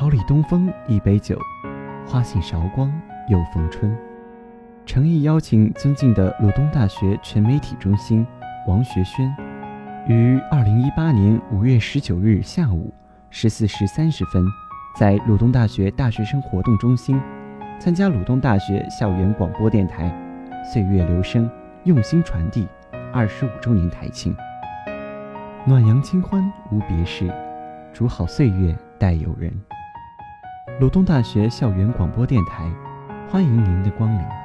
桃李东风一杯酒，花信韶光又逢春。诚意邀请尊敬的鲁东大学全媒体中心王学轩，于二零一八年五月十九日下午十四时三十分，在鲁东大学大学生活动中心，参加鲁东大学校园广播电台“岁月留声，用心传递”二十五周年台庆。暖阳清欢无别事，煮好岁月待友人。鲁东大学校园广播电台，欢迎您的光临。